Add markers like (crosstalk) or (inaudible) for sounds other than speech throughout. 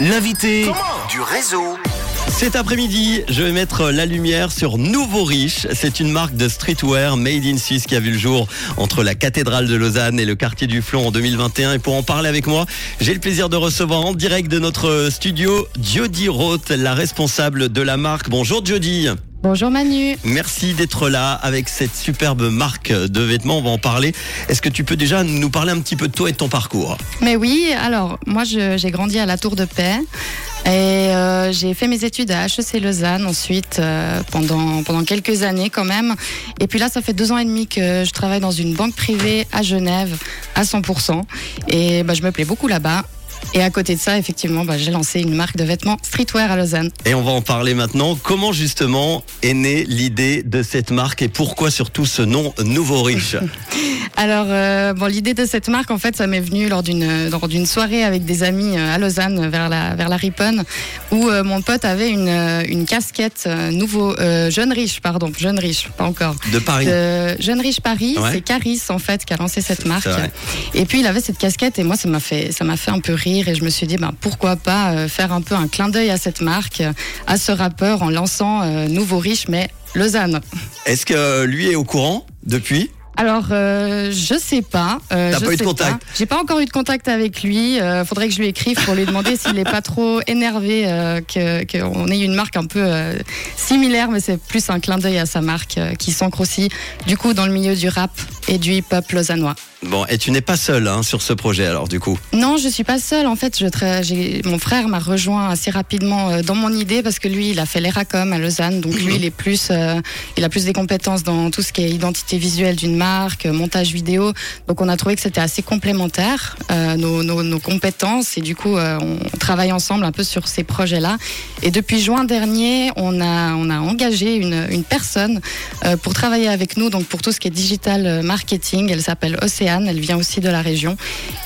L'invité du réseau. Cet après-midi, je vais mettre la lumière sur Nouveau Riche. C'est une marque de streetwear made in Suisse qui a vu le jour entre la cathédrale de Lausanne et le quartier du Flon en 2021. Et pour en parler avec moi, j'ai le plaisir de recevoir en direct de notre studio Jody Roth, la responsable de la marque. Bonjour Jody. Bonjour Manu. Merci d'être là avec cette superbe marque de vêtements. On va en parler. Est-ce que tu peux déjà nous parler un petit peu de toi et de ton parcours? Mais oui, alors moi j'ai grandi à la Tour de Paix et euh, j'ai fait mes études à HEC Lausanne ensuite euh, pendant, pendant quelques années quand même. Et puis là, ça fait deux ans et demi que je travaille dans une banque privée à Genève à 100%. Et bah, je me plais beaucoup là-bas. Et à côté de ça, effectivement, bah, j'ai lancé une marque de vêtements streetwear à Lausanne. Et on va en parler maintenant. Comment justement est née l'idée de cette marque et pourquoi surtout ce nom Nouveau Riche? (laughs) Alors, euh, bon, l'idée de cette marque, en fait, ça m'est venu lors d'une lors d'une soirée avec des amis euh, à Lausanne, vers la vers la Riponne, où euh, mon pote avait une une casquette euh, nouveau jeune riche, pardon, jeune riche, pas encore. de Paris De Jeune Riche Paris, Ouais. c'est Caris en fait qui a lancé cette marque. Et puis il avait cette casquette et moi ça m'a fait ça m'a fait un peu rire et je me suis dit ben pourquoi pas euh, faire un peu un clin d'œil à cette marque, à ce rappeur en lançant euh, Nouveau Riche mais Lausanne. Est-ce que lui est au courant depuis? Alors, euh, je sais pas. Euh, T'as pas eu de contact? J'ai pas encore eu de contact avec lui. Euh, faudrait que je lui écrive pour lui demander (laughs) s'il est pas trop énervé que qu'on ait une marque un peu similaire, mais c'est plus un clin d'œil à sa marque qui s'ancre aussi du coup dans le milieu du rap et du hip-hop lausannois. Bon, et tu n'es pas seul hein, sur ce projet alors du coup. Non, je suis pas seule. En fait, je tra- j'ai- mon frère m'a rejoint assez rapidement euh, dans mon idée parce que lui, il a fait l'ERACOM à Lausanne. Donc lui, il est plus, euh, il a plus des compétences dans tout ce qui est identité visuelle d'une marque, euh, montage vidéo. Donc on a trouvé que c'était assez complémentaire euh, nos, nos, nos compétences et du coup, on travaille ensemble un peu sur ces projets-là. Et depuis juin dernier, on a on a engagé une, une personne pour travailler avec nous. Donc pour tout ce qui est digital marketing, elle s'appelle Océane. Elle vient aussi de la région.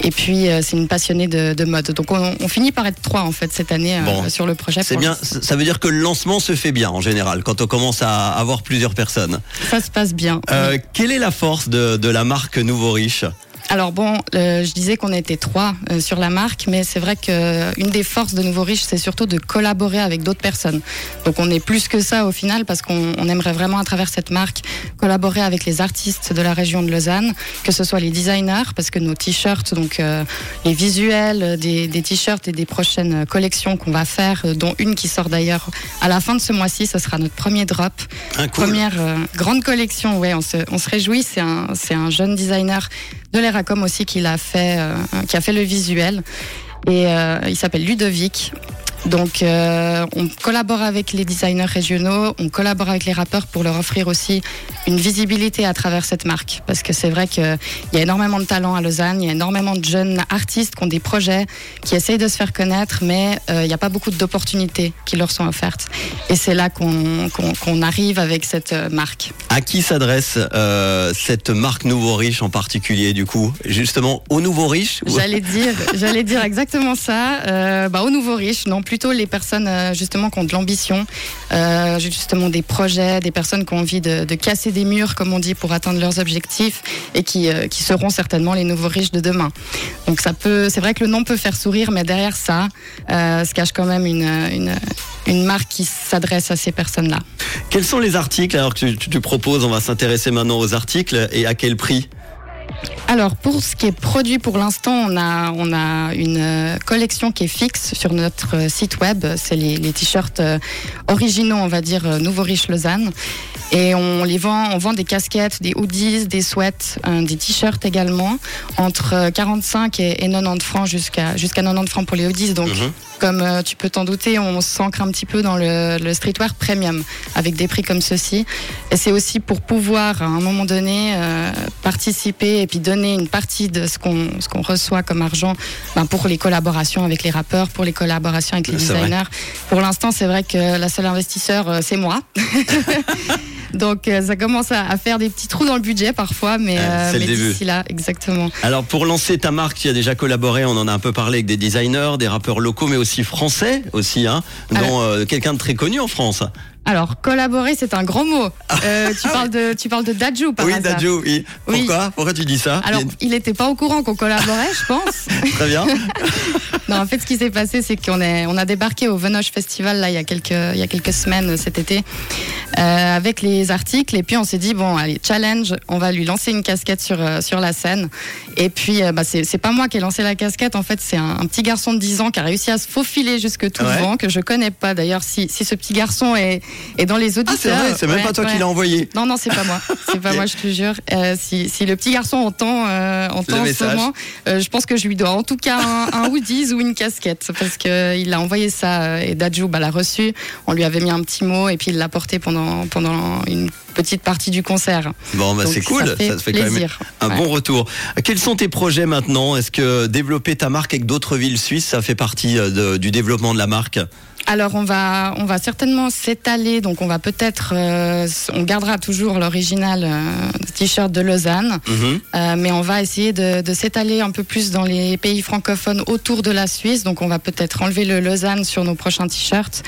Et puis, euh, c'est une passionnée de, de mode. Donc, on, on finit par être trois, en fait, cette année euh, Bon. sur le projet. C'est bien, ça veut dire que le lancement se fait bien en général quand on commence à avoir plusieurs personnes. Ça se passe bien. Euh, quelle est la force de, de la marque Nouveau Riche? Alors bon, euh, je disais qu'on était trois euh, sur la marque, mais c'est vrai que euh, des forces de Nouveau Riche, c'est surtout de collaborer avec d'autres personnes. Donc on est plus que ça au final, parce qu'on on aimerait vraiment à travers cette marque collaborer avec les artistes de la région de Lausanne, que ce soit les designers, parce que nos t-shirts, donc euh, les visuels euh, des, des t-shirts et des prochaines collections qu'on va faire, euh, dont une qui sort d'ailleurs à la fin de ce mois-ci, ce sera notre premier drop. Cool. Première euh, grande collection, ouais, on se, on se réjouit. C'est un, c'est un jeune designer de l'Eracom aussi qui l'a fait, euh, qui a fait le visuel. Et euh, il s'appelle Ludovic. Donc, euh, on collabore avec les designers régionaux, on collabore avec les rappeurs pour leur offrir aussi une visibilité à travers cette marque. Parce que c'est vrai qu'il y a énormément de talent à Lausanne, il y a énormément de jeunes artistes qui ont des projets, qui essayent de se faire connaître, mais euh, il n'y a pas beaucoup d'opportunités qui leur sont offertes. Et c'est là qu'on arrive avec cette euh, marque. À qui s'adresse euh, cette marque Nouveau Riche en particulier du coup? Justement aux Nouveaux Riches J'allais dire, dire exactement ça. Bah, aux nouveaux riches, non, plutôt les personnes euh, justement qui ont de l'ambition, euh, justement des projets, des personnes qui ont envie de, de casser des murs, comme on dit, pour atteindre leurs objectifs et qui, euh, qui seront certainement les nouveaux riches de demain. Donc ça peut, c'est vrai que le nom peut faire sourire, mais derrière ça, euh, se cache quand même une, une, une marque qui s'adresse à ces personnes-là. Quels sont les articles alors que tu, tu- tu proposes On va s'intéresser maintenant aux articles et à quel prix? Alors pour ce qui est produit pour l'instant, on a une euh, collection qui est fixe sur notre euh, site web. C'est les, les t-shirts euh, originaux, on va dire Nouveau Riche Lausanne. Et on les vend, on vend des casquettes, des hoodies, des sweats, euh, des t-shirts également, entre euh, 45 et, et 90 francs jusqu'à jusqu'à 90 francs pour les hoodies. Donc Mhm. comme euh, tu peux t'en douter, on s'ancre un petit peu dans le, le streetwear premium avec des prix comme ceci. Et c'est aussi pour pouvoir à un moment donné euh, participer et puis donner une partie de ce qu'on ce qu'on reçoit comme argent ben, pour les collaborations avec les rappeurs, pour les collaborations avec les vrai. designers. Pour l'instant, c'est vrai que la seule investisseur, euh, c'est moi. (laughs) Donc euh, ça commence à, à faire des petits trous dans le budget parfois, mais, euh, c'est le mais début. d'ici là, exactement. Alors pour lancer ta marque, tu as déjà collaboré, on en a un peu parlé avec des designers, des rappeurs locaux, mais aussi français aussi, hein, dont euh, quelqu'un de très connu en France. Alors collaborer, c'est un grand mot. Euh, tu parles de tu parles de Dadju par oui, hasard. Oui. Oui. Pourquoi? Pourquoi tu dis ça? Alors, il n'était pas au courant qu'on collaborait, je pense. (laughs) Très bien. (laughs) non, en fait, ce qui s'est passé, c'est qu'on est, on a débarqué au Venoche Festival là il y a quelques, il y a quelques semaines cet été euh, avec les articles et puis on s'est dit bon, allez, challenge, on va lui lancer une casquette sur euh, sur la scène. Et puis, euh, bah, c'est, pas moi qui ai lancé la casquette. En fait, c'est un, un petit garçon de 10 ans qui a réussi à se faufiler jusque tout Ouais. devant que je connais pas. D'ailleurs, si, si ce petit garçon est, est dans les Ah, auditeurs. c'est vrai, c'est même ouais, pas toi qui l'as envoyé. Non, non, c'est pas moi. C'est pas moi, je te jure. Euh, si, si le petit garçon entend, euh, entend en ce moment, euh, je pense que je lui dois en tout cas un, un hoodies ou une casquette parce que il a envoyé ça et Dadju bah, l'a reçu. On lui avait mis un petit mot et puis il l'a porté pendant pendant une petite partie du concert. Bon, bah c'est cool, ça fait, fait quand même plaisir. un Ouais. bon retour. Quels sont tes projets maintenant? Est-ce que développer ta marque avec d'autres villes suisses, ça fait partie euh, de- du développement de la marque? Alors on va on va certainement s'étaler donc on va peut-être euh, on gardera toujours l'original euh, t-shirt de Lausanne Mhm. Euh, mais on va essayer de, de s'étaler un peu plus dans les pays francophones autour de la Suisse. Donc on va peut-être enlever le Lausanne sur nos prochains t-shirts.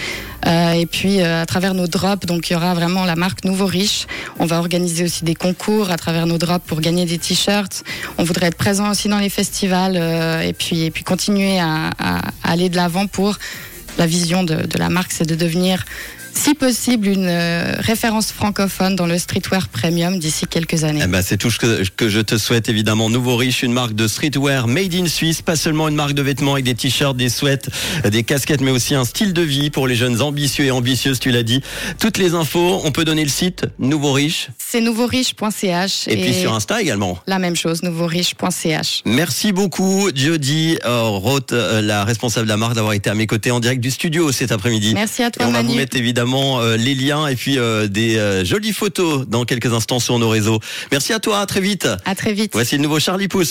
Et puis à travers nos drops, donc il y aura vraiment la marque Nouveau Riche. On va organiser aussi des concours à travers nos drops pour gagner des t-shirts. On voudrait être présent aussi dans les festivals euh, et puis continuer à, aller de l'avant pour la vision de la marque, c'est de devenir si possible une euh, référence francophone dans le streetwear premium d'ici quelques années. Eh ben, c'est tout ce que, que je te souhaite évidemment. Nouveau Riche, une marque de streetwear made in Suisse, pas seulement une marque de vêtements avec des t-shirts, des sweats, des casquettes, mais aussi un style de vie pour les jeunes ambitieux et ambitieuses, tu l'as dit. Toutes les infos, on peut donner le site Nouveau Riche C'est nouveauriche.ch et, puis sur Insta également. la même chose, nouveauriche.ch. Merci beaucoup, Jody euh, Roth, euh, la responsable de la marque, d'avoir été à mes côtés en direct du studio cet après-midi. Merci à Et toi, on va vous Manu. mettre évidemment euh, les liens et puis euh, des euh, jolies photos dans quelques instants sur nos réseaux. Merci à toi, à très vite. À très vite. Voici le nouveau Charlie Pouce sur